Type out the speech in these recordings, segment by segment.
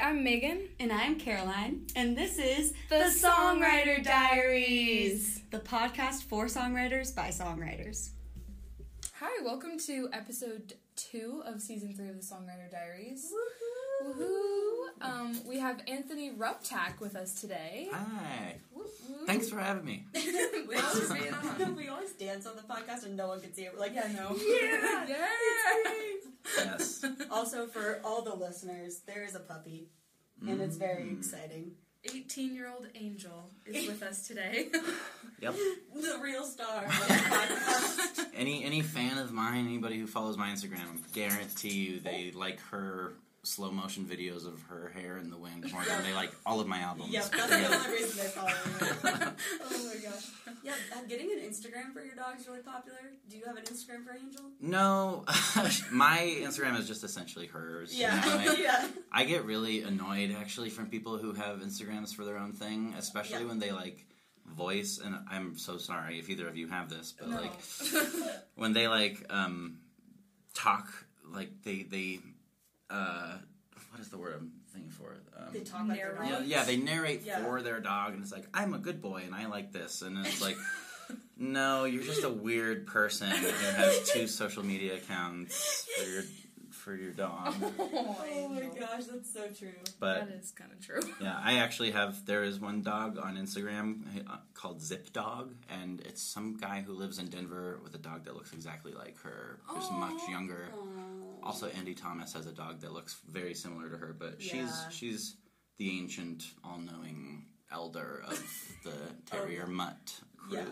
I'm Megan. And I'm Caroline. And this is The Songwriter Diaries. the podcast for songwriters by songwriters. Hi, welcome to episode two of season three of the Songwriter Diaries. Woohoo! Um, we have Anthony Ruptak with us today. Hi. Woo, woo. Thanks for having me. Thanks for on. we always dance on the podcast and no one can see it. We're like, Yeah, no. Yeah, Yeah. Yes. Also, for all the listeners, there is a puppy, and it's very Mm. exciting. 18 year old Angel is with us today. Yep. The real star of the podcast. Any any fan of mine, anybody who follows my Instagram, guarantee you they like her slow motion videos of her hair in the wind more than they like all of my albums. Yep, that's the only reason they follow me. oh my gosh. Yeah, getting an Instagram for your dog is really popular. Do you have an Instagram for Angel? No, my Instagram is just essentially hers. you know, I- yeah. I get really annoyed actually from people who have Instagrams for their own thing, especially Yeah. when they like voice and I'm so sorry if either of you have this, but No. like when they like um talk like they they uh what is the word I'm thinking for? Um, They talk like their Narrate. yeah, dogs. yeah, they narrate Yeah. for their dog, and it's like I'm a good boy and I like this, and it's like, no, you're just a weird person who has two social media accounts for your for your dog. oh, Oh my gosh, that's so true. But That is kind of true. yeah, I actually have. There is one dog on Instagram uh, called Zip Dog, and it's some guy who lives in Denver with a dog that looks exactly like her, just much younger. Aw. Also, Andy Thomas has a dog that looks very similar to her, but Yeah. she's she's the ancient, all-knowing elder of the Terrier Oh, yeah. Mutt Yeah.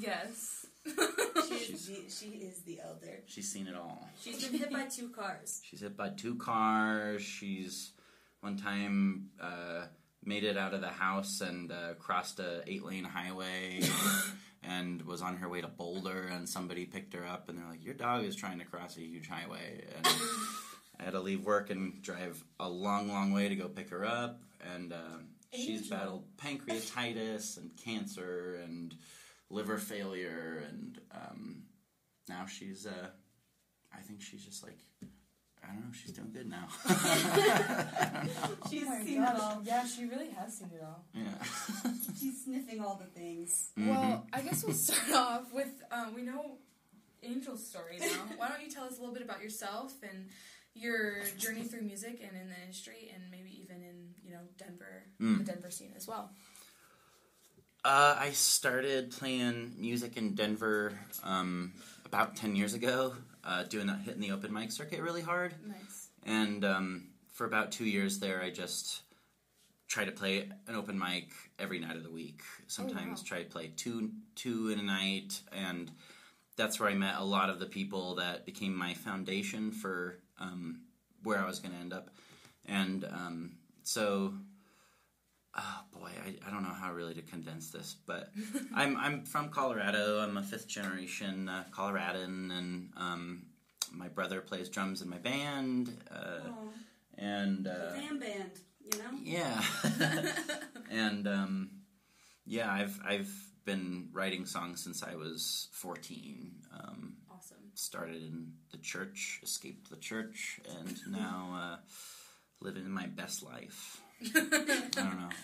Yes. She is, she is the elder. She's seen it all. She's been hit by two cars. She's hit by two cars. She's one time uh, made it out of the house and uh, crossed a eight lane highway and was on her way to Boulder and somebody picked her up and they're like, Your dog is trying to cross a huge highway and I had to leave work and drive a long, long way to go pick her up and uh, she's battled pancreatitis and cancer and liver failure and um, now she's uh, I think she's just like I don't know. She's doing good now. I don't know. She's oh seen gosh. it all. Yeah, she really has seen it all. Yeah. She's sniffing all the things. Mhm. Well, I guess we'll start off with um, we know Angel's story now. Why don't you tell us a little bit about yourself and your journey through music and in the industry, and maybe even in you know Denver, Mm. the Denver scene as well. Uh, I started playing music in Denver um, about ten years ago. Uh, doing that, hitting the open mic circuit really hard, Nice. and um, for about two years there, I just tried to play an open mic every night of the week. Sometimes wow. try to play two two in a night, and that's where I met a lot of the people that became my foundation for um, where I was going to end up. And um, so, oh boy, I, I don't know how really to condense this, but I'm I'm from Colorado. I'm a fifth generation uh, Coloradan, and um, my brother plays drums in my band. Uh, Oh, and the uh, fan band, you know? yeah, and um, yeah, I've I've been writing songs since I was 14. Um, Awesome. started in the church, escaped the church, and now uh, living my best life. I don't know.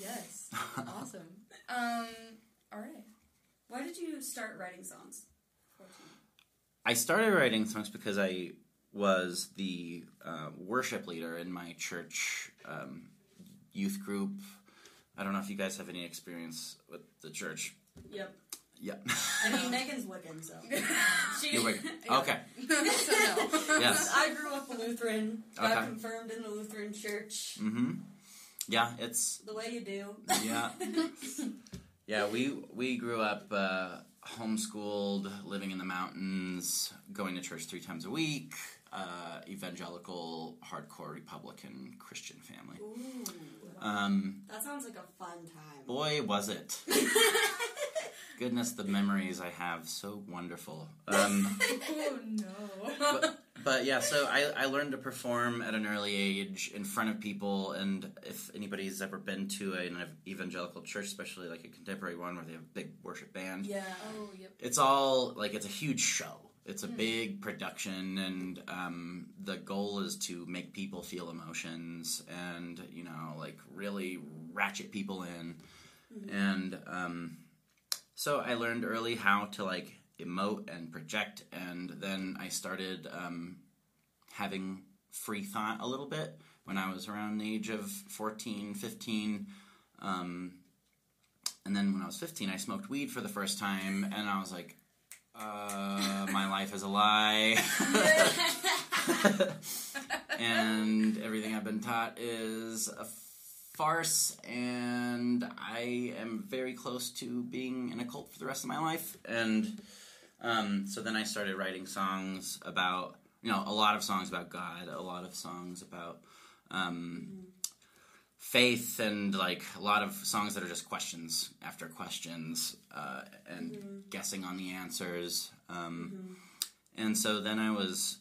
Yes. awesome. Um. All right. Why did you start writing songs? 14. I started writing songs because I was the uh, worship leader in my church um, youth group. I don't know if you guys have any experience with the church. Yep. Yep. I mean, Megan's Wiccan, so. She, You're Wiccan. Yeah. Okay. so no. Yes. I grew up Lutheran, got Okay. confirmed in the Lutheran church. Mm-hmm. Yeah, it's The way you do. yeah. Yeah, we we grew up uh, homeschooled, living in the mountains, going to church three times a week. Uh, evangelical, hardcore Republican Christian family. Ooh. Um, That sounds like a fun time. boy, was it! Goodness, the memories I have so wonderful. Um, Oh no. but, but yeah, so I, I learned to perform at an early age in front of people, and if anybody's ever been to an evangelical church, especially like a contemporary one where they have a big worship band, Yeah. oh yep. it's all like it's a huge show. It's a big production, and um, the goal is to make people feel emotions and you know like really ratchet people in. And um, so I learned early how to like emote and project, and then I started um, having free thought a little bit when I was around the age of 14, 15. Um, and then when I was 15, I smoked weed for the first time, and I was like, uh, my life is a lie. and everything I've been taught is a farce, and I am very close to being in a cult for the rest of my life. And um, so then I started writing songs about, you know, a lot of songs about God, a lot of songs about um, faith, and like a lot of songs that are just questions after questions uh, and guessing on the answers. Um, And so then I was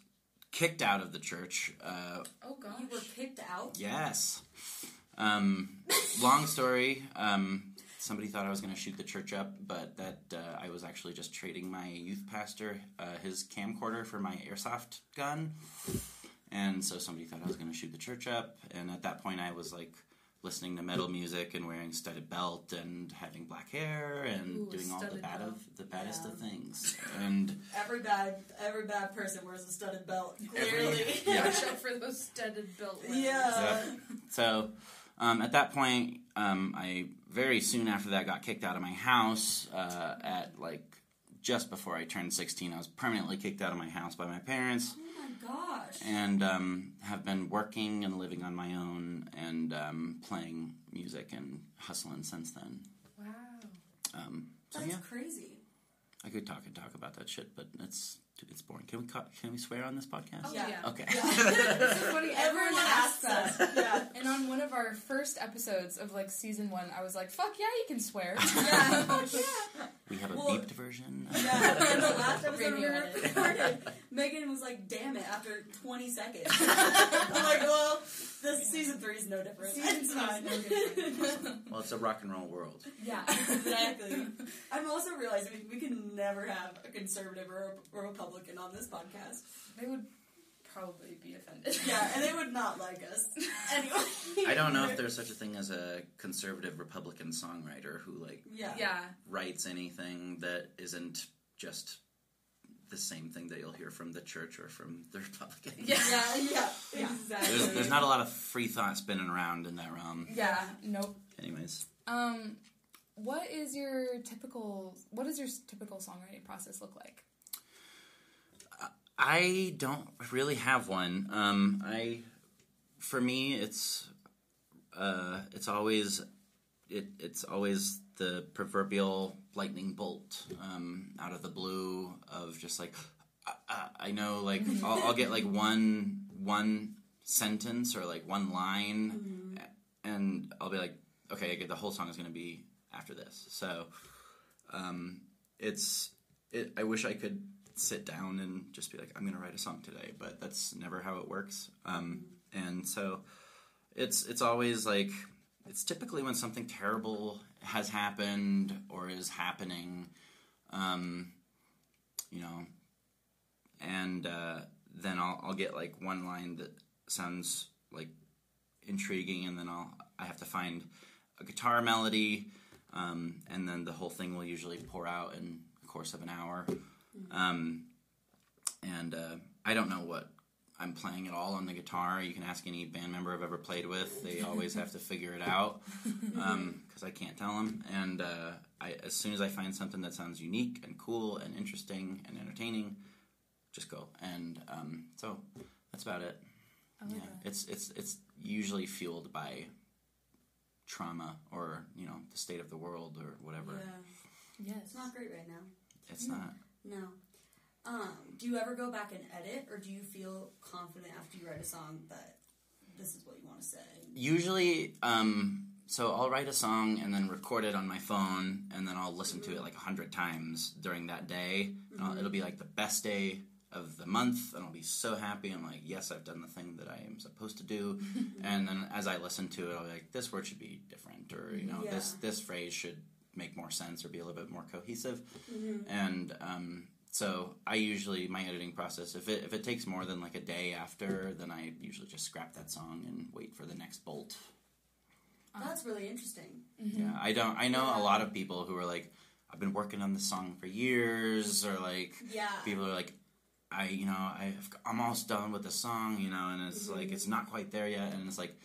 kicked out of the church. Uh, Oh gosh. You were kicked out. Yes. Um, long story. Um, somebody thought I was going to shoot the church up, but that uh, I was actually just trading my youth pastor uh, his camcorder for my airsoft gun. And so somebody thought I was going to shoot the church up. And at that point, I was like listening to metal music and wearing studded belt and having black hair and Ooh, doing all the bad belt. of the baddest Yeah. of things. And Every bad, every bad person wears a studded belt. Every- Clearly. Yeah. Watch out for those studded belt women. Yeah. So um, at that point, um, I very soon after that got kicked out of my house uh, at like just before I turned 16. I was permanently kicked out of my house by my parents Oh my gosh. and um, have been working and living on my own and um, playing music and hustling since then. Wow. Um, so That's yeah, crazy. I could talk and talk about that shit, but it's it's boring. Can we ca- can we swear on this podcast? Oh Yeah. yeah. Okay. It's so funny. Everyone asks us. Yeah. And on one of our first episodes of like season one, I was like, "Fuck yeah, you can swear." Yeah. Fuck yeah. we have a Well, beeped version. Yeah, and the last episode we recorded, Megan was like, "Damn it!" After 20 seconds, I'm like, "Well, this season three is no different. Season it's three is fine." no different. well, it's a rock and roll world. yeah. exactly. I'm also realizing we, we can never have a conservative or a, or a Republican on this podcast. They would probably be offended. Yeah, and they would not like us anyway. I don't know if there's such a thing as a conservative Republican songwriter who like Yeah. Yeah. writes anything that isn't just the same thing that you'll hear from the church or from the Republicans. Yeah. Yeah. Yeah. Yeah. Exactly. There's, there's not a lot of free thought spinning around in that realm. Yeah. Nope. Anyways, Um, what is your typical? What does your typical songwriting process look like? I don't really have one. Um, I, for me, it's, uh, it's always, it, it's always the proverbial lightning bolt um, out of the blue of just like, uh, uh, I know, like I'll, I'll get like one one sentence or like one line, and I'll be like, okay, I get the whole song is to be after this. So, um, it's it. I wish I could sit down and just be like, I'm to write a song today, but that's never how it works. Um, and so, it's it's always like it's typically when something terrible has happened or is happening, um, you know, and uh, then I'll I'll get like one line that sounds like intriguing, and then I'll I have to find a guitar melody, um, and then the whole thing will usually pour out in the course of an hour. Um, and uh, I don't know what I'm playing it all on the guitar. You can ask any band member I've ever played with; they always have to figure it out because I can't tell them. And uh, I, as soon as I find something that sounds unique and cool and interesting and entertaining, just go. And um, so that's about it. I like yeah, that. it's it's it's usually fueled by trauma or you know the state of the world or whatever. Yeah. Yes. It's not great right now. It's not. No. Um, do you ever go back and edit, or do you feel confident after you write a song that this is what you want to say? Usually, um, so I'll write a song and then record it on my phone, and then I'll listen to it like a hundred times during that day. And I'll, it'll be like the best day of the month, and I'll be so happy. I'm like, yes, I've done the thing that I am supposed to do. and then as I listen to it, I'll be like, this word should be different, or you know, this this phrase should make more sense or be a little bit more cohesive. Mm-hmm. And um, so I usually my editing process if it if it takes more than like a day after, then I usually just scrap that song and wait for the next bolt. That's really interesting. Mm-hmm. Yeah, I don't. I know a lot of people who are like, I've been working on this song for years, or like Yeah. people are like, I you know I've, I'm almost done with the song, you know, and it's like mm-hmm. it's not quite there yet, and it's like.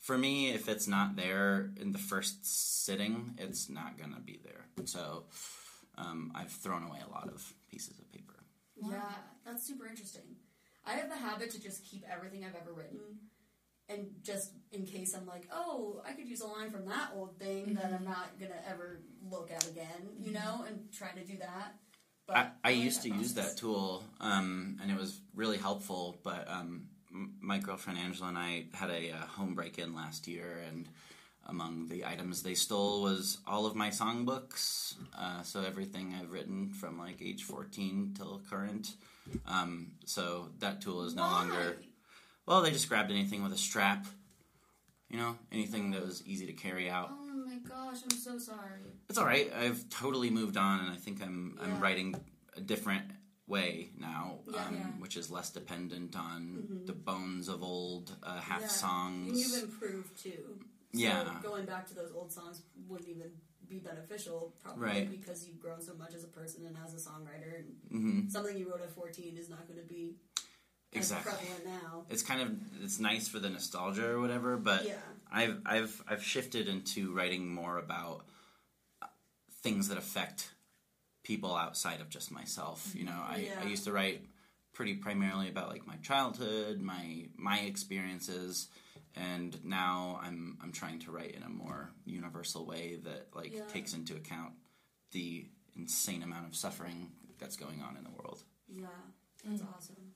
For me, if it's not there in the first sitting, it's not gonna be there. So, um, I've thrown away a lot of pieces of paper. Yeah, that's super interesting. I have the habit to just keep everything I've ever written, and just in case I'm like, oh, I could use a line from that old thing that I'm not gonna ever look at again, you know, and try to do that. But I, I like used to use that tool, um, and it was really helpful. But um, m- my girlfriend Angela and I had a uh, home break in last year, and among the items they stole was all of my songbooks. Uh, so everything I've written from like age 14 till current. Um, so that tool is no Why? longer. Well, they just grabbed anything with a strap. You know, anything that was easy to carry out. Oh my gosh, I'm so sorry. It's all right. I've totally moved on, and I think I'm I'm writing a different way now, Yeah. um, Yeah. which is less dependent on Mhm. the bones of old uh, half Yeah. songs. And you've improved too. So Yeah. going back to those old songs wouldn't even be beneficial, probably Right. because you've grown so much as a person and as a songwriter. And hmm something you wrote at 14 is not going to be Exactly. prevalent now. It's kind of it's nice for the nostalgia or whatever, but yeah. I've I've I've shifted into writing more about uh, things that affect people outside of just myself. You know, I, Yeah. I used to write pretty primarily about like my childhood, my my experiences, and now I'm I'm trying to write in a more universal way that like Yeah. takes into account the insane amount of suffering that's going on in the world. Yeah. That's Mm. awesome.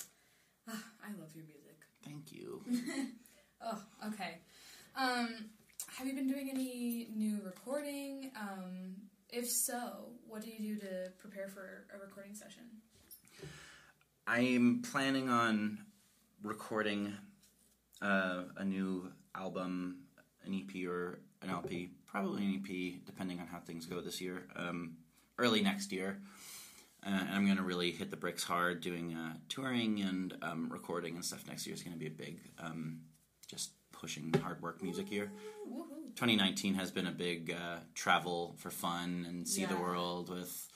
I love your music. Thank you. Oh, okay. Um, have you been doing any new recording? Um, if so, what do you do to prepare for a recording session? I'm planning on recording uh, a new album, an EP or an LP, probably an EP, depending on how things go this year, um, early next year. Uh, and I'm going to really hit the bricks hard doing uh, touring and um, recording and stuff next year is going to be a big, um, just pushing hard work music year. 2019 has been a big uh, travel for fun and see the world with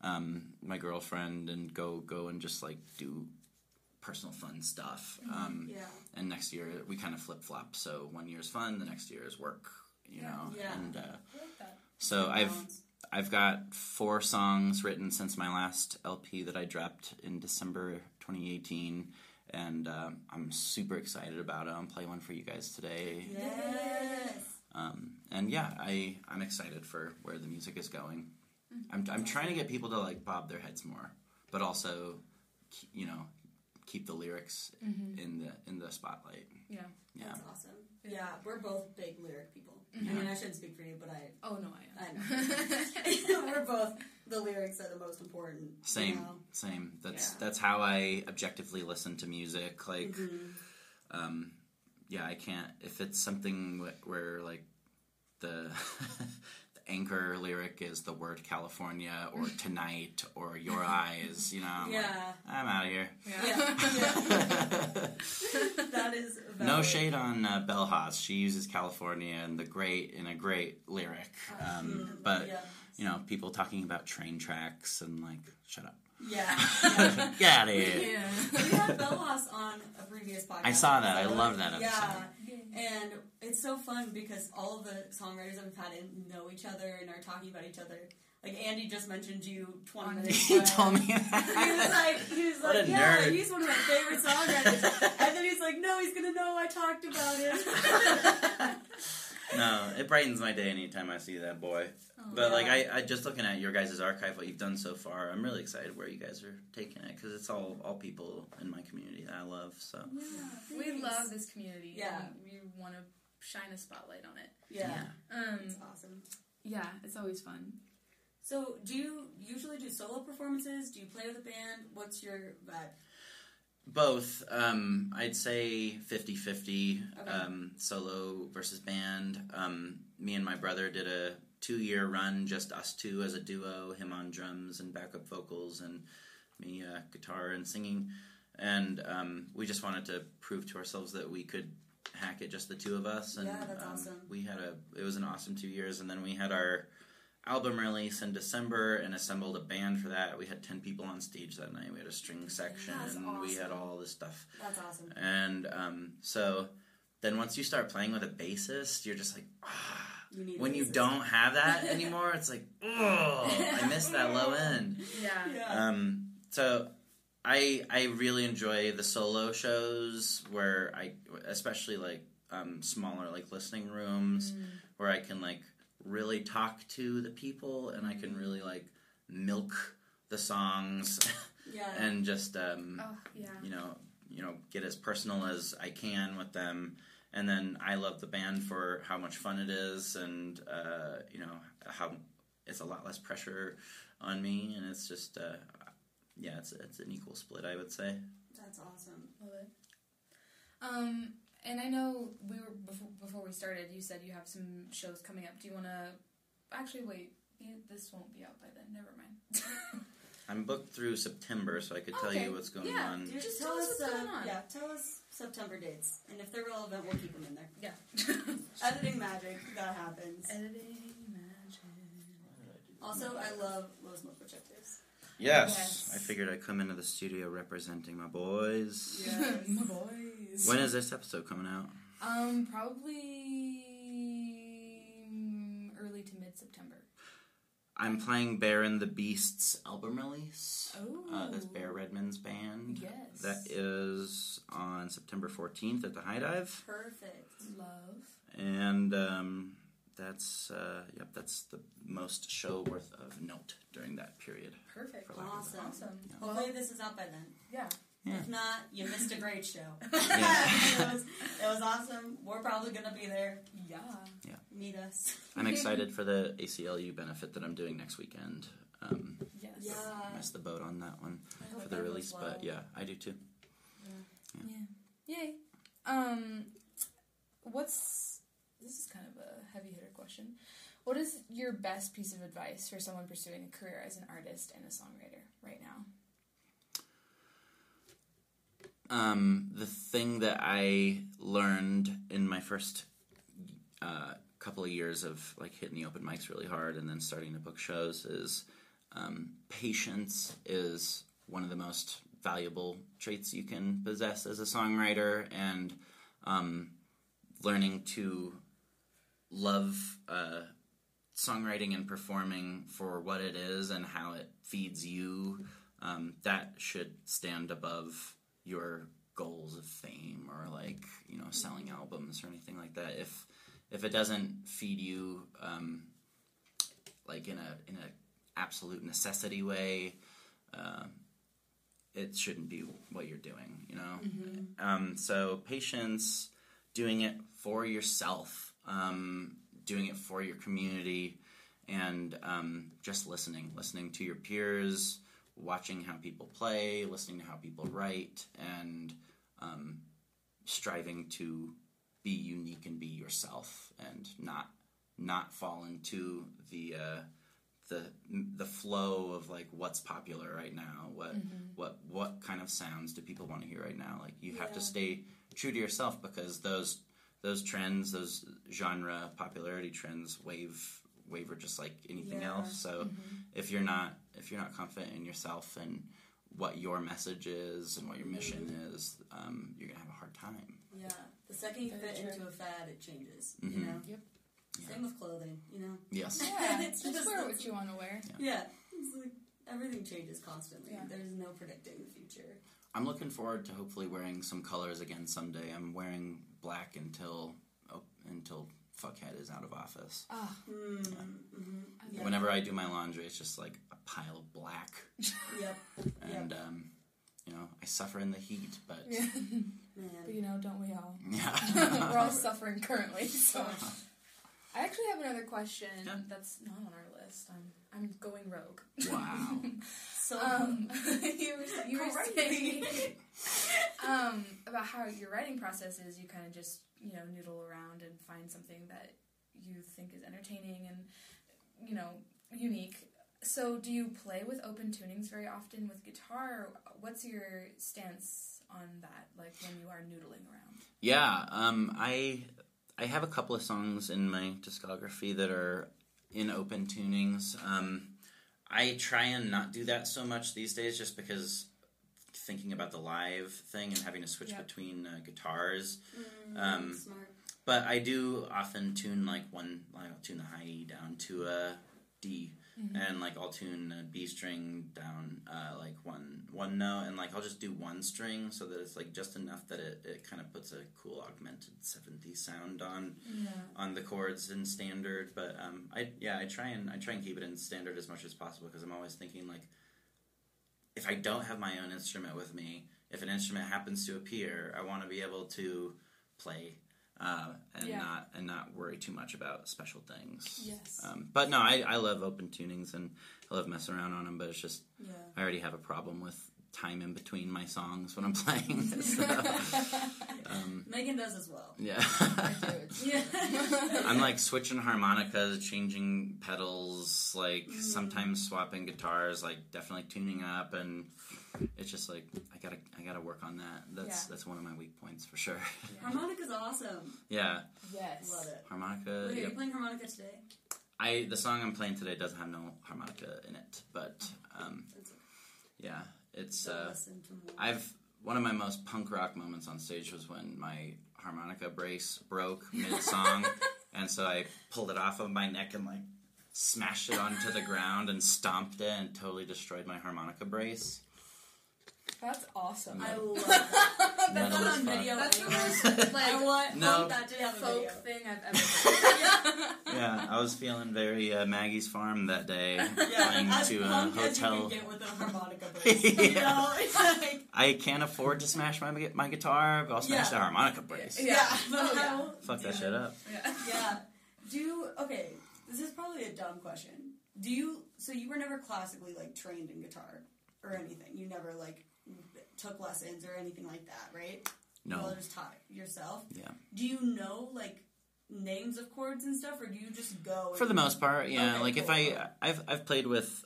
um, my girlfriend and go go and just like do personal fun stuff. Um, Yeah. and next year we kind of flip flop. So one year is fun, the next year is work. You Yeah. know, Yeah. and uh, like so Good I've balance. I've got four songs written since my last LP that I dropped in December 2018. And uh, I'm super excited about it. I'll play one for you guys today. Yes. Um, and yeah, I I'm excited for where the music is going. I'm I'm trying to get people to like bob their heads more, but also, you know, keep the lyrics Mm-hmm. in the in the spotlight. Yeah. Yeah, That's awesome. Yeah, we're both big lyric people. I Mhm. mean, I shouldn't speak for you, but I, Oh no, I I am. we're both the lyrics are the most important. you same know? same. That's Yeah. that's how I objectively listen to music. Like, Mhm. um, yeah, I can't if it's something wh- where like the the anchor lyric is the word California or tonight or your eyes. You know, I'm like, Yeah. I'm out of here. Yeah. That is no shade on uh, Bell Haas. She uses California and the great in a great lyric. Um, but yeah. you know, people talking about train tracks and like, shut up, Yeah. yeah. get out of here. yeah. we had Bellas on a previous podcast. I saw that. I love that Yeah, episode. And it's so fun because all of the songwriters that we've had in know each other and are talking about each other. Like Andy just mentioned you twenty minutes ago. he told me He was that. like, he was What like, yeah, nerd." he's one of my favorite songwriters. and then he's like, no, he's gonna know I talked about him. no, it brightens my day anytime I see that boy. Oh, But like, I, I just looking at your guys' archive, what you've done so far, I'm really excited where you guys are taking it because it's all all people in my community that I love. So yeah, we love this community. Yeah. and we want to shine a spotlight on it. Yeah, Um, it's awesome. yeah, it's always fun. So, do you usually do solo performances? Do you play with a band? What's your vibe? Both. Um, I'd say 50 50 Okay. um, solo versus band. Um, me and my brother did a two year run, just us two as a duo, him on drums and backup vocals. And me uh, guitar and singing, and um, we just wanted to prove to ourselves that we could hack it just the two of us. And Yeah, that's um, awesome. we had a it was an awesome two years, and then we had our album release in December and assembled a band for that. We had ten people on stage that night. We had a string section. That's We had all this stuff, That's awesome. and um, so then once you start playing with a bassist, you're just like ah. You need When you don't have that anymore, it's like, oh, I miss that low end. Yeah. Yeah. Um, so I I really enjoy the solo shows where I, especially like um, smaller like listening rooms Mm. where I can like really talk to the people and I can really like milk the songs yeah. and just um, Oh yeah. you know you know get as personal as I can with them. And then I love the band for how much fun it is, and uh, you know how it's a lot less pressure on me, and it's just uh, yeah, it's it's an equal split, I would say. That's awesome. Love it. Um, and I know we were before, before we started. You said you have some shows coming up. Do you want to? Actually, wait. This won't be out by then. Never mind. I'm booked through September, so I could tell Okay. you what's going Yeah. on. Dude, Just tell tell us us, what's uh, going on. yeah, tell us September dates, and if they're relevant, we'll keep them in there. yeah. Editing magic, that happens. Editing magic. Also, I love low smoke objectives. Yes, Yes. I figured I'd come into the studio representing my boys. Yes. My boys. When is this episode coming out? Um, probably mm, early to mid September. I'm playing Bear and the Beasts album release. Oh. Uh, that's Bear Redman's band. Yes. That is on September 14th at the High Dive. Perfect. Love. And um, that's, uh, yep, that's the most show worth of note during that period. Perfect. For lack of Awesome. Awesome. Hopefully, this is out by then. Yeah. Yeah. If not, you missed a great show. Yeah. it, was, it was awesome. We're probably gonna be there. Yeah. Yeah. Meet us. I'm excited for the ACLU benefit that I'm doing next weekend. Um, Yes. Yeah. missed the boat on that one I for the release, well. but yeah, I do too. Yeah. Yay. Um, what's this is kind of a heavy hitter question. What is your best piece of advice for someone pursuing a career as an artist and a songwriter right now? Um, the thing that I learned in my first uh, couple of years of like hitting the open mics really hard and then starting to book shows is um, patience is one of the most valuable traits you can possess as a songwriter and um, learning to love uh, songwriting and performing for what it is and how it feeds you um, that should stand above your goals of fame or like you know selling albums or anything like that. If if it doesn't feed you um, like in a in a absolute necessity way um, it shouldn't be what you're doing you know? Um, so patience doing it for yourself um, doing it for your community and um, just listening listening to your peers watching how people play listening to how people write and um, striving to be unique and be yourself and not not fall into the uh, the the flow of like what's popular right now what what what kind of sounds do people want to hear right now? Like you have to stay true to yourself because those those trends those genre popularity trends wave waver just like anything Yeah. else so if you're not if you're not confident in yourself and what your message is and what your mission is um, you're gonna have a hard time Yeah. The second you Very fit true. into a fad, it changes. Mhm. You know. Yep. Same with clothing. You know. yes Yeah, It's just just- wear what you want to wear. Yeah. It's like everything changes constantly. Yeah. There's no predicting the future. i'm looking forward to hopefully wearing some colors again someday i'm wearing black until oh, until fuckhead is out of office Ah, Mm, hmm Yeah. whenever i do my laundry it's just like a pile of black Yep. and um, you know i suffer in the heat but but you know, don't we all? yeah We're all suffering currently. So, I actually have another question Yeah. that's not on our list. I'm I'm going rogue. wow So Um, you were, you were saying um, about how your writing process is. You kind of just you know noodle around and find something that you think is entertaining and you know unique. so do you play with open tunings very often with guitar? Or what's your stance on that? Like when you are noodling around? Yeah, um, I I have a couple of songs in my discography that are in open tunings. Um, I try and not do that so much these days, just because thinking about the live thing and having to switch Yep. between uh, guitars. Mm, Um, smart. But I do often tune like one, I'll tune the high E down to a D, and like I'll tune a B string down uh, like one one note, and like I'll just do one string so that it's like just enough that it, it kind of puts a cool augmented 70 sound on Yeah. on the chords in standard. But um, I yeah I try and I try and keep it in standard as much as possible because I'm always thinking like if I don't have my own instrument with me, if an instrument happens to appear, I want to be able to play uh, and Yeah. not and not worry too much about special things. Yes. Um, but no, I, I love open tunings and I love messing around on them. But it's just Yeah. I already have a problem with time in between my songs when I'm playing. so, um, Megan does as well. yeah. yeah. I'm like switching harmonicas, changing pedals, like Mm. sometimes swapping guitars, like definitely tuning up, and it's just like I gotta I gotta work on that. That's Yeah. that's one of my weak points for sure. Harmonica's awesome. yeah, yes. Love it. harmonica. Wait, are yep. you playing harmonica today? I the song I'm playing today doesn't have no harmonica in it, but um, yeah, it's uh, listen to more. I've one of my most punk rock moments on stage was when my harmonica brace broke mid song, and so I pulled it off of my neck and like smashed it onto the ground and stomped it and totally destroyed my harmonica brace. That's awesome. I love that. That's Metal not on fuck. video. That's the anywhere. most I like want No. that to have a folk video. thing I've ever heard. Yeah, I was feeling very uh, Maggie's Farm that day, Yeah, playing as to a punk as you hotel. can get with a harmonica brace. You know, like, I can't afford to smash my my guitar, but I'll smash Yeah. the harmonica brace. Yeah. yeah, but Oh, yeah. Fuck that yeah. shit up. Yeah. Yeah. Do okay. This is probably a dumb question. Do you? So you were never classically like trained in guitar or anything. You never like took lessons or anything like that, right? You all No. just taught yourself. Yeah. Do you know like names of chords and stuff, or do you just go? For the most part, yeah. Okay, like if I I've I've played with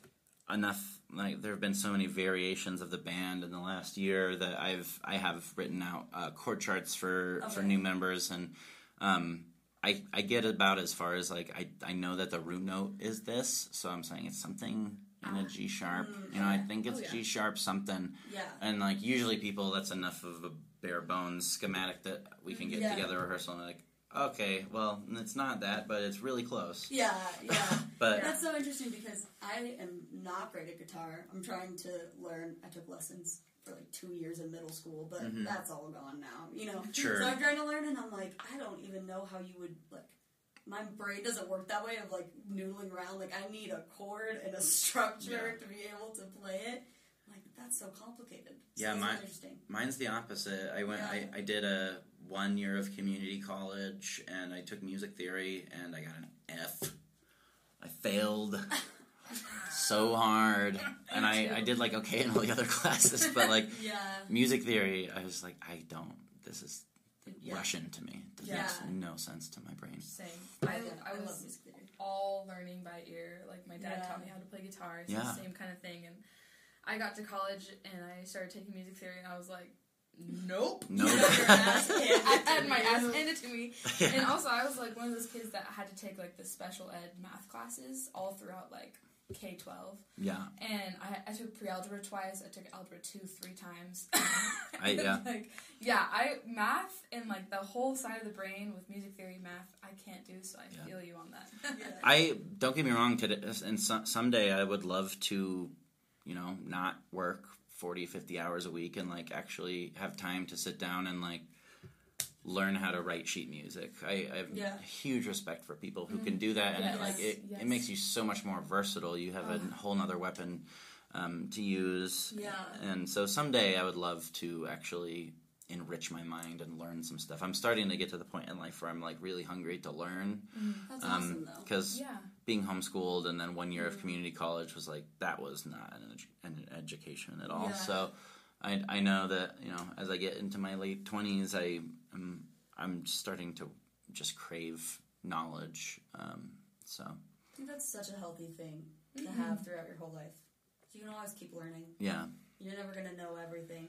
enough. Like there have been so many variations of the band in the last year that I've I have written out uh, chord charts for for new members, and um, I I get about as far as like I I know that the root note is this, so I'm saying it's something in a G sharp. Mm, you know, I think it's Oh, yeah. G sharp something, Yeah. and like usually people that's enough of a bare bones schematic that we can get Yeah. together rehearsal and like. Okay, well, it's not that, but it's really close. Yeah, yeah. But That's so interesting because I am not great at guitar. I'm trying to learn. I took lessons for like two years in middle school, but Mhm. that's all gone now. You know. Sure. So I'm trying to learn, and I'm like, I don't even know how you would like. My brain doesn't work that way of like noodling around. Like I need a chord and a structure Yeah. to be able to play it. I'm like that's so complicated. So Yeah, it's my- interesting. Mine's the opposite. I went. I, I did a one year of community college, and I took music theory, and I got an F. I failed so hard, and I, I did like okay in all the other classes, but like Yeah. music theory, I was like, I don't. This is Yeah. Russian to me. It Yeah. makes no sense to my brain. Same. I, I, yeah, I I love was music theory. all learning by ear. Like my dad Yeah. taught me how to play guitar. So Yeah. the same kind of thing. And I got to college and I started taking music theory, and I was like, nope. Nope. You got your ass handed I had my ass you. handed to me. And also, I was like one of those kids that had to take like the special ed math classes all throughout like K twelve. yeah. And I, I took pre-algebra twice. I took algebra two three times. I- yeah. like yeah, I math and like the whole side of the brain with music theory math I can't do. So I Yeah. feel you on that. Yeah. I don't get me wrong. Today, and so, someday I would love to, you know, not work 40, 50 hours a week and like actually have time to sit down and like learn how to write sheet music. I, I have Yeah. huge respect for people who can mm. do that, and Yes, it, like it, yes. it makes you so much more versatile. You have a ah. whole nother weapon um, to use. Yeah. And so someday I would love to actually enrich my mind and learn some stuff. I'm starting to get to the point in life where I'm like really hungry to learn mm. That's um, awesome though. because yeah. being homeschooled and then one year of mm. community college was like that was not an, edu- an education at all. Yeah. So I, I know that you know as I get into my late twenties, I am I'm starting to just crave knowledge. Um, so I think that's such a healthy thing. to have throughout your whole life. You can always keep learning. Yeah. You're never gonna know everything.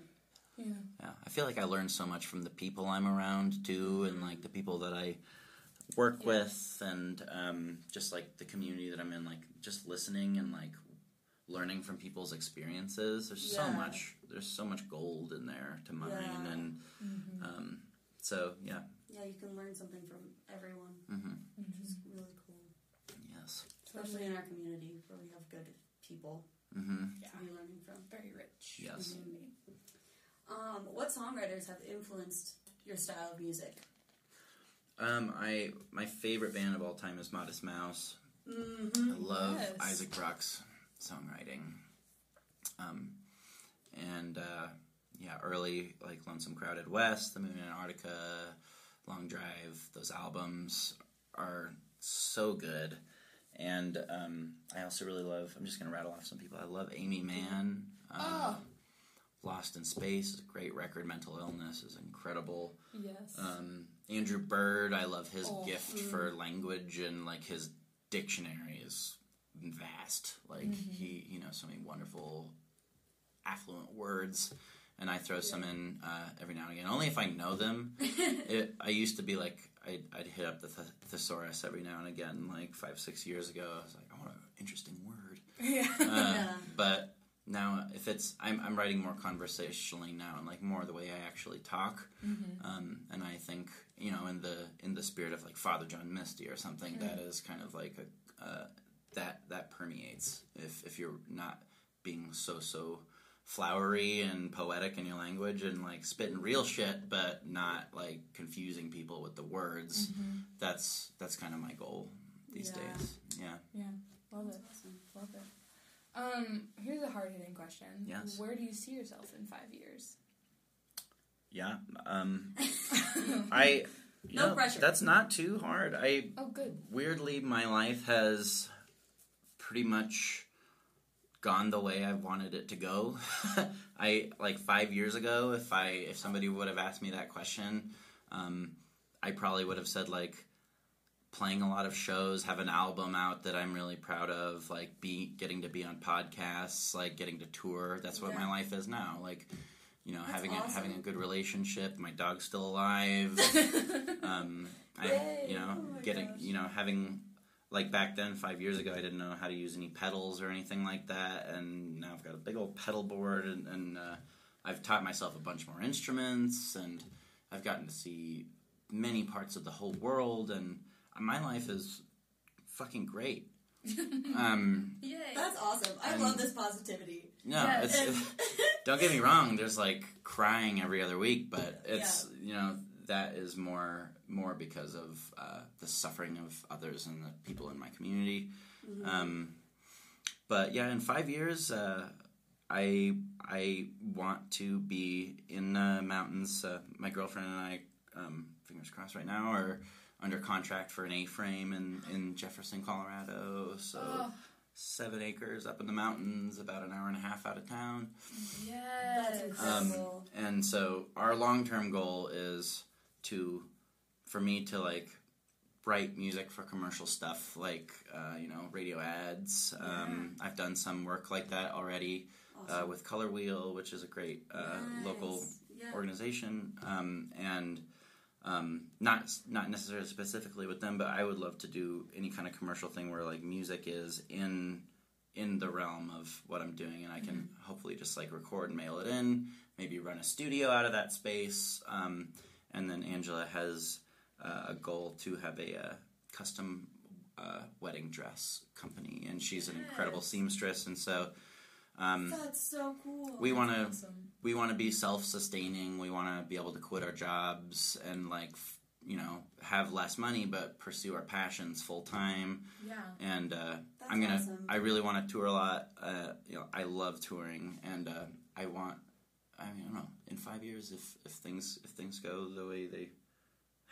Yeah. Yeah, I feel like I learn so much from the people I'm around too, and like the people that I work Yeah. with, and um, just like the community that I'm in. Like just listening and like learning from people's experiences. There's so much. There's so much gold in there to mine, Yeah. and Mm-hmm. um, so yeah. Yeah, you can learn something from everyone, mm-hmm. which is really cool. Yes. Especially in our community where we have good people mm-hmm. Yeah. to be learning from. Very rich. Yes. community. Um, what songwriters have influenced your style of music? Um, I my favorite band of all time is Modest Mouse. Mm-hmm. I love Yes. Isaac Brock's songwriting. Um, and uh, yeah, early like Lonesome Crowded West, The Moon and Antarctica, Long Drive, those albums are so good. And um, I also really love, I'm just going to rattle off some people. I love Aimee Mann. Uh, Oh. Lost in Space is a great record. Mental Illness is incredible. Yes. Um, Andrew Bird, I love his Oh, gift for language and like his dictionary is vast. Like he, you know, so many wonderful, affluent words, and I throw some in uh, every now and again, only if I know them. it, I used to be like I'd, I'd hit up the th- thesaurus every now and again, like five, six years ago. I was like, I want an interesting word, yeah. uh, Yeah. but. Now, if it's I'm, I'm writing more conversationally now, and like more the way I actually talk, Mm-hmm. um, and I think you know in the in the spirit of like Father John Misty or something that is kind of like a uh, that that permeates if if you're not being so so flowery and poetic in your language and like spitting real shit but not like confusing people with the words that's that's kind of my goal these Yeah. days yeah Yeah. Love it. Awesome. Love it. Um, here's a hard hitting question. Yes. Where do you see yourself in five years? yeah um I No know, pressure. that's not too hard I Oh, good. weirdly my life has pretty much gone the way I wanted it to go. I like 5 years ago if I if somebody would have asked me that question, um, I probably would have said like playing a lot of shows, have an album out that I'm really proud of, like be getting to be on podcasts, like getting to tour. That's what Yeah. my life is now. Like you know, That's having a, having a good relationship. My dog's still alive. um, I, you know, Oh getting, gosh. you know, having like back then, five years ago, I didn't know how to use any pedals or anything like that, and now I've got a big old pedal board, and, and uh, I've taught myself a bunch more instruments, and I've gotten to see many parts of the whole world, and my life is fucking great. um, Yay. That's awesome. I And- love this positivity. no, Yes. it's, And- don't get me wrong. There's like crying every other week, but it's you know that is more more because of uh, the suffering of others and the people in my community. Mm-hmm. Um, but yeah, in five years, uh, I I want to be in the mountains. Uh, my girlfriend and I, um, fingers crossed, right now are under contract for an A-frame in in Jefferson, Colorado. So. seven acres up in the mountains, about an hour and a half out of town. yes. Um, and so our long term goal is to, for me to like write music for commercial stuff, like uh, you know radio ads. Um, I've done some work like that already uh, with Color Wheel, which is a great uh, local Yeah. organization, um, and um, not not necessarily specifically with them, but I would love to do any kind of commercial thing where like music is in in the realm of what I'm doing, and I can hopefully just like record and mail it in, maybe run a studio out of that space, um, and then Angela has uh, a goal to have a uh, custom uh, wedding dress company, and she's an incredible seamstress, and so. Um, That's so cool. we want to Awesome. we want to be self-sustaining we want to be able to quit our jobs and like f- you know have less money but pursue our passions full time Yeah. and uh, That's i'm gonna awesome. i really want to tour a lot uh, you know i love touring and uh, i want i mean, i don't know in five years if, if things if things go the way they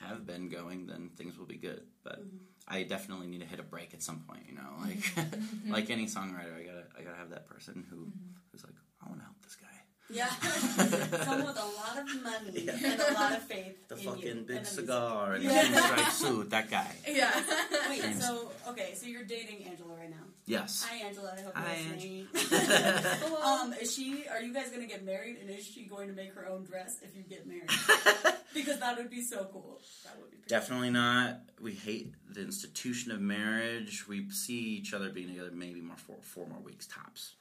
have been going then things will be good but Mm-hmm. i definitely need to hit a break at some point you know like mm-hmm. Mm-hmm. like any songwriter i gotta i gotta have that person who mm-hmm. who's like i want to help this guy Yeah. Someone with a lot of money yeah. and a lot of faith. The in you fucking and big the cigar and Yeah. the pinstripe suit. That guy. Yeah. Wait, James. so okay, so you're dating Angela right now. Yes. Hi, Angela. I hope Hi, you're listening. Um, is she? Are you guys gonna get married? And is she going to make her own dress if you get married? because that would be so cool. that would be pretty Definitely not. We hate the institution of marriage. We see each other being together maybe more four, four more weeks tops.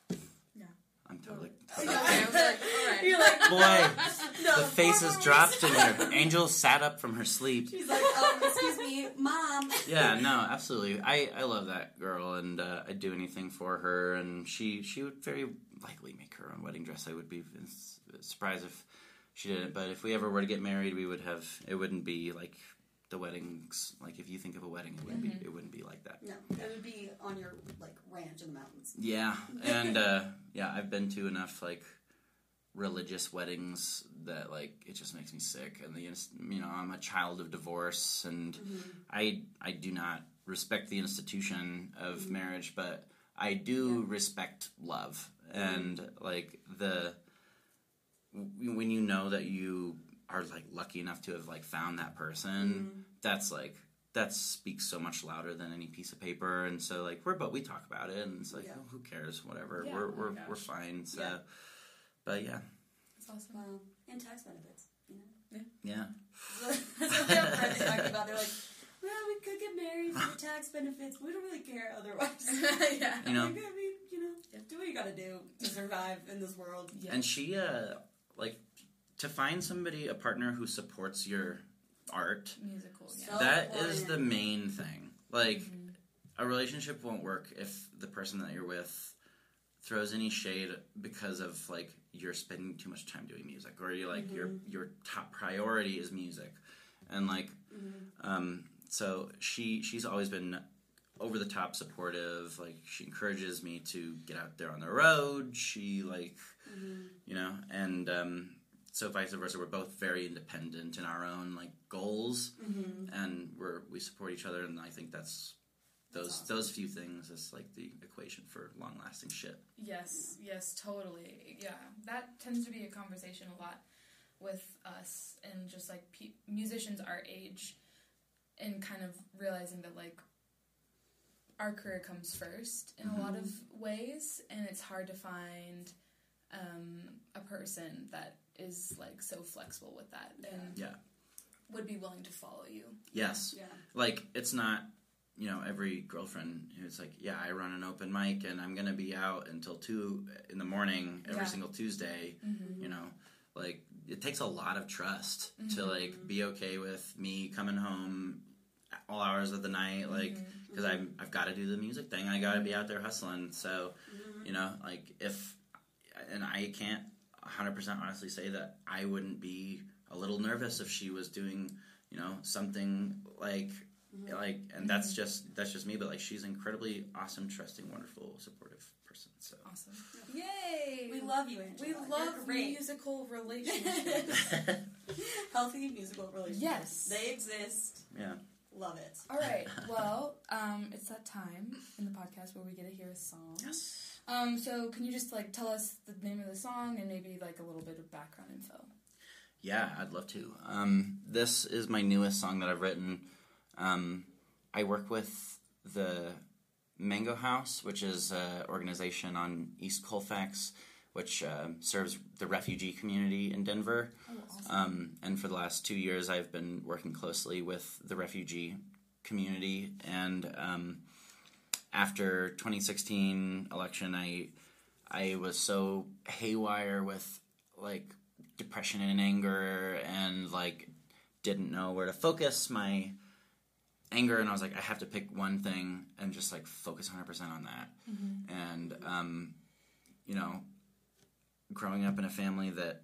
Yeah. I'm totally. Okay, I was like, all right. You're like, Boy, no, the face four dropped and her angel sat up from her sleep. She's like, um, excuse me, mom. Yeah, no, absolutely. I, I love that girl, and uh, I'd do anything for her. And she she would very likely make her own wedding dress. I would be surprised if she didn't. But if we ever were to get married, we would have. It wouldn't be like the weddings. Like if you think of a wedding, it wouldn't be. Mm-hmm. It wouldn't be like that. No, it would be on your like ranch in the mountains. Yeah, and uh, yeah, I've been to enough like religious weddings that like it just makes me sick. And the you know I'm a child of divorce, and mm-hmm. I I do not respect the institution of mm-hmm. marriage, but I do respect love and like the when you know that you are like lucky enough to have like found that person that's like that speaks so much louder than any piece of paper and so like we're but we talk about it and it's like Yeah. oh, who cares whatever Yeah, we're oh we're, gosh. we're fine so Yeah. but yeah That's awesome. Wow, and tax benefits. You know, yeah that's what we have friends that about. They're like, well, we could get married for the tax benefits. We don't really care otherwise. yeah. you know Like, I mean, you know, do what you gotta do to survive in this world. Yeah. and she uh like to find somebody a partner who supports your art musical. Yeah. So- that is important. the main thing like Mhm. a relationship won't work if the person that you're with throws any shade because of like you're spending too much time doing music or you like your your top priority is music and like um so she she's always been over the top supportive like she encourages me to get out there on the road she like you know and um so vice versa we're both very independent in our own like goals and we're we support each other and i think that's those That's awesome. those few things is like the equation for long lasting shit Yes, yes, totally. Yeah, that tends to be a conversation a lot with us and just like pe- musicians our age, and kind of realizing that like our career comes first in a lot of ways, and it's hard to find um, a person that is like so flexible with that and Yeah. would be willing to follow you. yes Yeah. like it's not you know every girlfriend who's like yeah i run an open mic and i'm gonna be out until two in the morning every Yeah. single tuesday Mm-hmm. you know like it takes a lot of trust to mm-hmm. like be okay with me coming home all hours of the night like mm-hmm. because i'm i've got to do the music thing i got to be out there hustling so mm-hmm. you know like if and i can't 100% honestly say that i wouldn't be a little nervous if she was doing you know something like like and that's just that's just me but like she's incredibly awesome trusting wonderful supportive person so Awesome! Yay! We love you, Angela. we You're love great. musical relationships. Healthy musical relationships. Yes. They exist. yeah Love it. All right. Well, um, it's that time in the podcast where we get to hear a song. yes Um, so can you just like tell us the name of the song and maybe like a little bit of background info? Yeah, I'd love to. Um, this is my newest song that I've written. Um, I work with the Mango House, which is an organization on East Colfax, which uh, serves the refugee community in Denver. Oh, awesome. Um, and for the last two years, I've been working closely with the refugee community. And um, after 2016 election, I I was so haywire with like depression and anger, and like didn't know where to focus my anger. And I was like, I have to pick one thing and just like focus 100 percent on that. And um, you know, growing up in a family that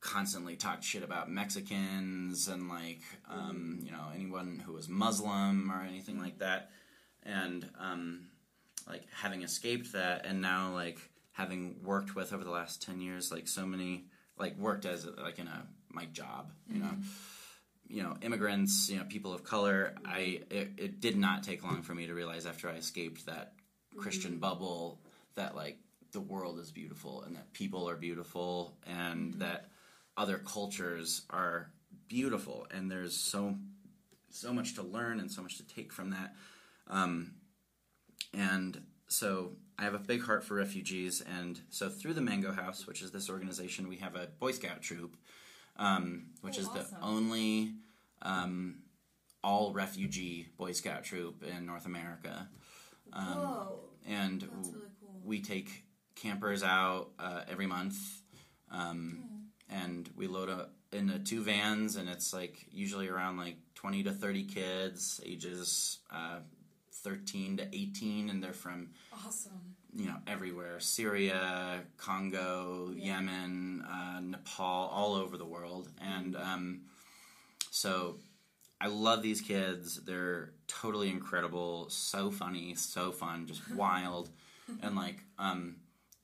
constantly talked shit about Mexicans and like um, you know anyone who was Muslim or anything like that, and um, like having escaped that and now like having worked with over the last ten years like so many like worked as like in a my job you know. Mm-hmm. You know immigrants you know people of color I it, it did not take long for me to realize after I escaped that Christian mm-hmm. bubble that like the world is beautiful and that people are beautiful and mm-hmm. that other cultures are beautiful. And there's so so much to learn and so much to take from that um, and so I have a big heart for refugees. And so through the Mango House which is this organization we have a Boy Scout troop um, which Oh, is awesome. the only um, all refugee Boy Scout troop in North America. Um, Whoa, and that's really cool. we take campers out uh, every month. Um, and we load up into two vans and it's like usually around like 20 to 30 kids ages uh, 13 to 18 and they're from Awesome. you know everywhere. Syria congo Yeah. yemen uh, nepal all over the world. And um, so i love these kids. They're totally incredible. So funny so fun just wild. And like um,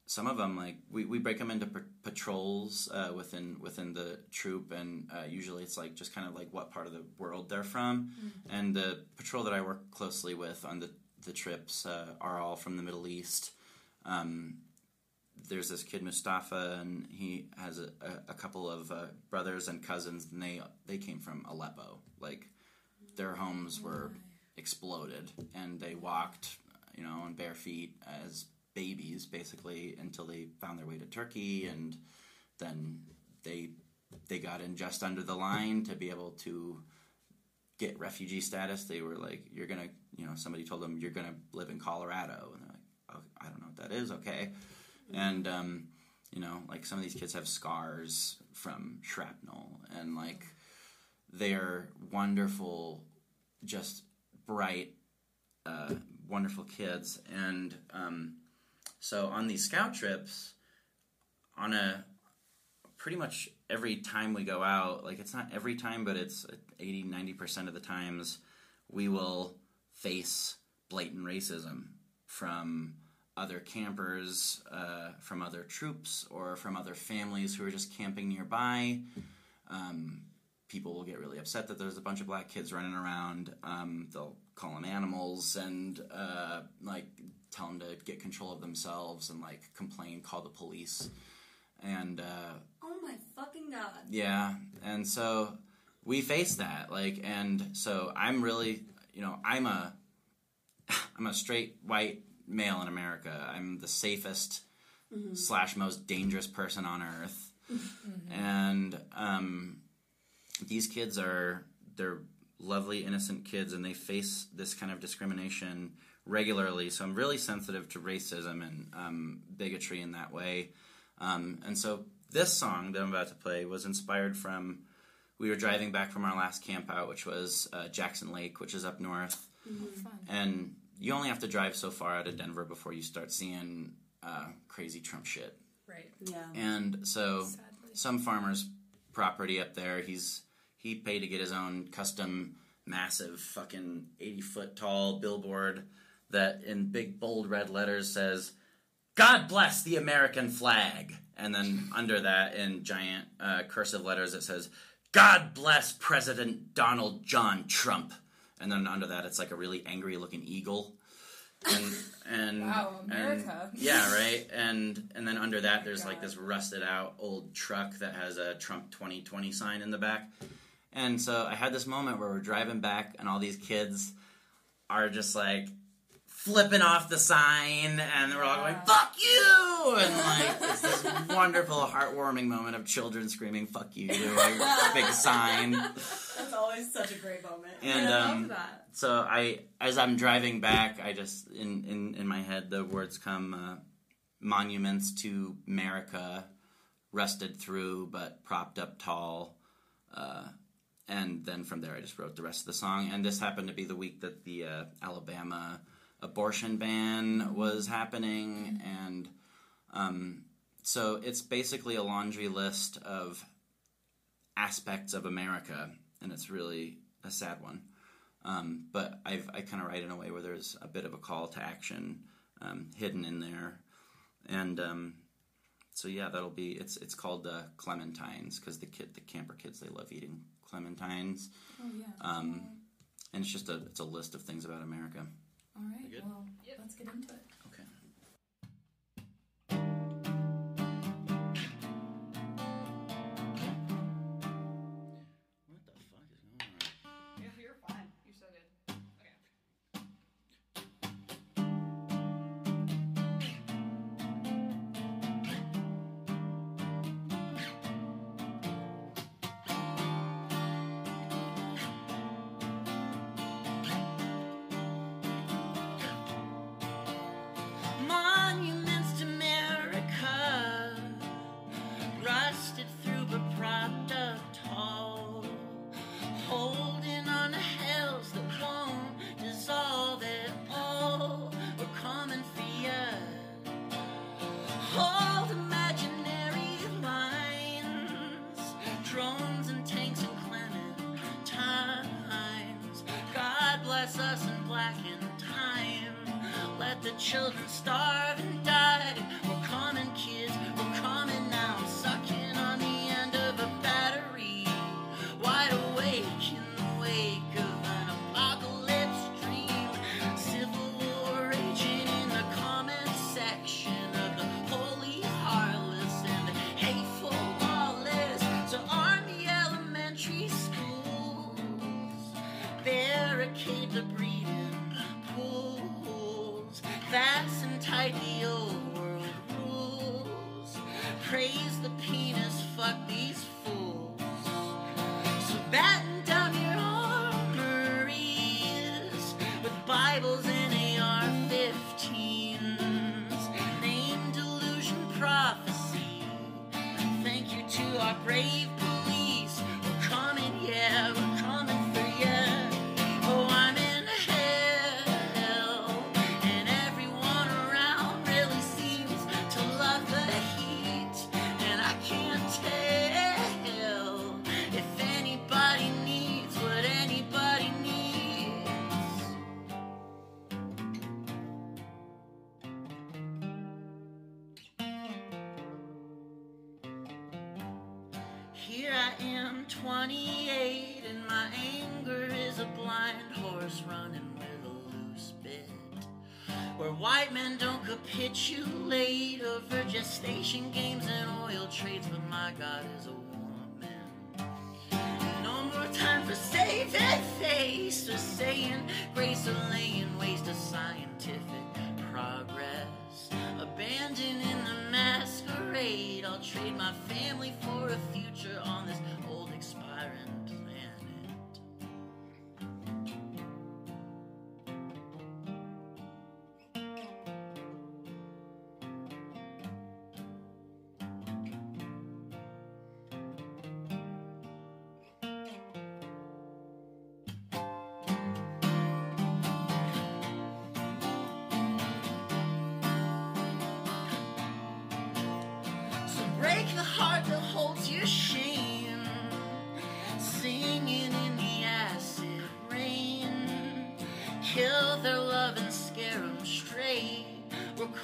some of them like we, we break them into p- patrols uh, within within the troop and uh, usually it's like just kind of like what part of the world they're from. And the patrol that i work closely with on the, the trips uh, are all from the middle east. Um, there's this kid mustafa and he has a, a, a couple of uh, brothers and cousins and they they came from aleppo. Like their homes were exploded and they walked you know on bare feet as babies basically until they found their way to Turkey and then they they got in just under the line to be able to get refugee status. They were like you're gonna you know somebody told them you're gonna live in Colorado. And they're like oh, I don't know what that is okay. And um, you know like some of these kids have scars from shrapnel and like they're wonderful just bright uh, wonderful kids. And um, so on these scout trips on a pretty much every time we go out like it's not every time but it's 80 90% of the times we will face blatant racism from other campers uh, from other troops or from other families who are just camping nearby um, people will get really upset that there's a bunch of black kids running around. Um, they'll call them animals and uh, like tell them to get control of themselves and like complain, call the police, and uh, Oh my fucking god. yeah, and so we face that like, and so I'm really, you know, I'm a, I'm a straight white male in America. I'm the safest slash most dangerous person on earth, and um, these kids are they're lovely innocent kids and they face this kind of discrimination regularly so i'm really sensitive to racism and um, bigotry in that way um, and so this song that i'm about to play was inspired from we were driving back from our last camp out which was uh, jackson lake which is up north Fun. and you only have to drive so far out of denver before you start seeing uh, crazy trump shit Right. Yeah. and so Sadly. some farmer's property up there. He's he paid to get his own custom, massive, fucking eighty foot tall billboard that in big bold red letters says, "God bless the American flag," and then under that in giant uh, cursive letters it says, "God bless President Donald John Trump," and then under that it's like a really angry looking eagle. And and Wow, and- America. yeah, right. And and then under that, there's God. like this rusted out old truck that has a Trump 2020 sign in the back. And so I had this moment where we're driving back, and all these kids are just like flipping off the sign, and we're all going "fuck you!" and like it's this wonderful, heartwarming moment of children screaming "fuck you" a big sign. That's always such a great moment. And I um, love that. so I, as I'm driving back, I just in in, in my head the words come: uh, monuments to America, rusted through but propped up tall. Uh, and then from there, I just wrote the rest of the song. And this happened to be the week that the uh, Alabama abortion ban was happening, and um, so it's basically a laundry list of aspects of America, and it's really a sad one. Um, but I've, I kind of write in a way where there's a bit of a call to action um, hidden in there, and um, so yeah, that'll be it's it's called uh, clementines because the kid the camper kids they love eating clementines, Oh yeah. um, and it's just a it's a list of things about America. All right. good? Well, let's get into it. Children starve brave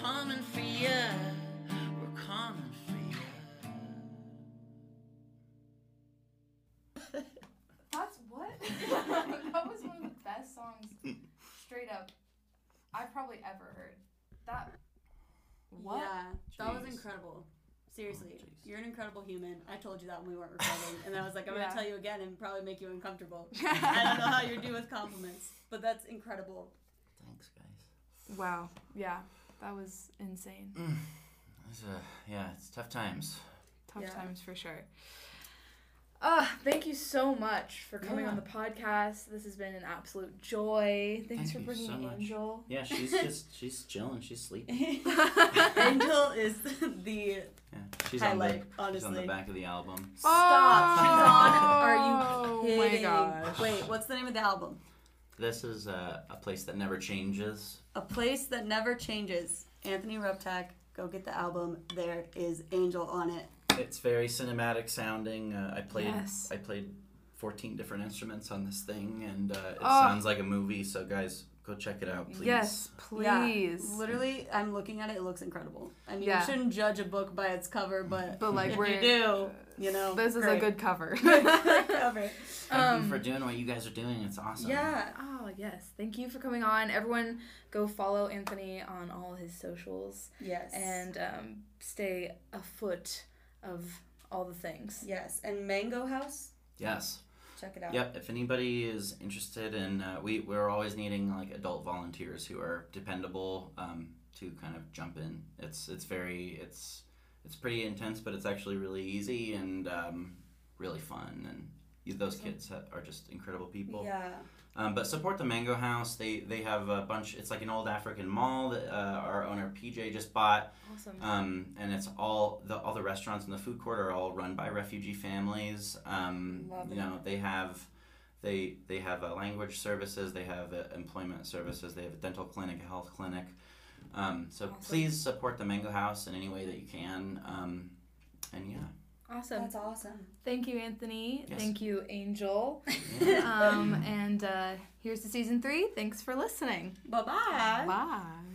coming for ya. We're coming for ya. That's what? that was one of the best songs, straight up, I've probably ever heard. That. What? Yeah, that was incredible. Seriously, Oh, you're an incredible human. I told you that when we weren't recording, and I was like, I'm Yeah. gonna tell you again and probably make you uncomfortable. I don't know how you do with compliments, but that's incredible. Thanks, guys. Wow. Yeah. That was insane. It's, uh, yeah, it's tough times. Tough Yeah. times for sure. Uh, thank you so much for coming on the podcast. This has been an absolute joy. Thanks Thank for you bringing so much. Angel. Yeah, she's just she's chilling. She's sleeping. Angel is the Yeah, she's highlight, on the she's on the back of the album. Stop. She's on. Are Oh you my kidding? gosh. Wait, what's the name of the album? This is uh, a place that never changes. A place that never changes. Anthony Ruptak. Go get the album. There is Angel on it. It's very cinematic sounding. Uh, I played Yes. I played 14 different instruments on this thing, and uh, it Oh. sounds like a movie. So guys, go check it out, please. Yes, Yeah, please. literally, I'm looking at it. It looks incredible. I mean, Yeah. you shouldn't judge a book by its cover, but But like if we're you do, you know, This is a good cover. cover. Thank Um, you for doing what you guys are doing. It's awesome. Yeah. Oh yes, thank you for coming on. Everyone, go follow Anthony on all his socials Yes. and um, stay afoot of all the things. yes, and Mango House. Yes. Check it out. Yep. If anybody is interested in, uh, we we're always needing like adult volunteers who are dependable um, to kind of jump in. It's it's very it's it's pretty intense, but it's actually really easy and um, really fun. And those kids ha- are just incredible people. Yeah. Um, but support the Mango House. They they have a bunch. It's like an old African mall that uh, our owner PJ just bought. Awesome. Um, and it's all the all the restaurants in the food court are all run by refugee families. Um, Love you it. know they have they they have uh, language services, they have uh, employment services, they have a dental clinic, a health clinic. Um, so Awesome. please support the Mango House in any way that you can. Um, and yeah, Awesome. That's awesome. Thank you, Anthony. Yes. Thank you, Angel. Um, and uh, here's the season three. Thanks for listening. Bye bye. Bye.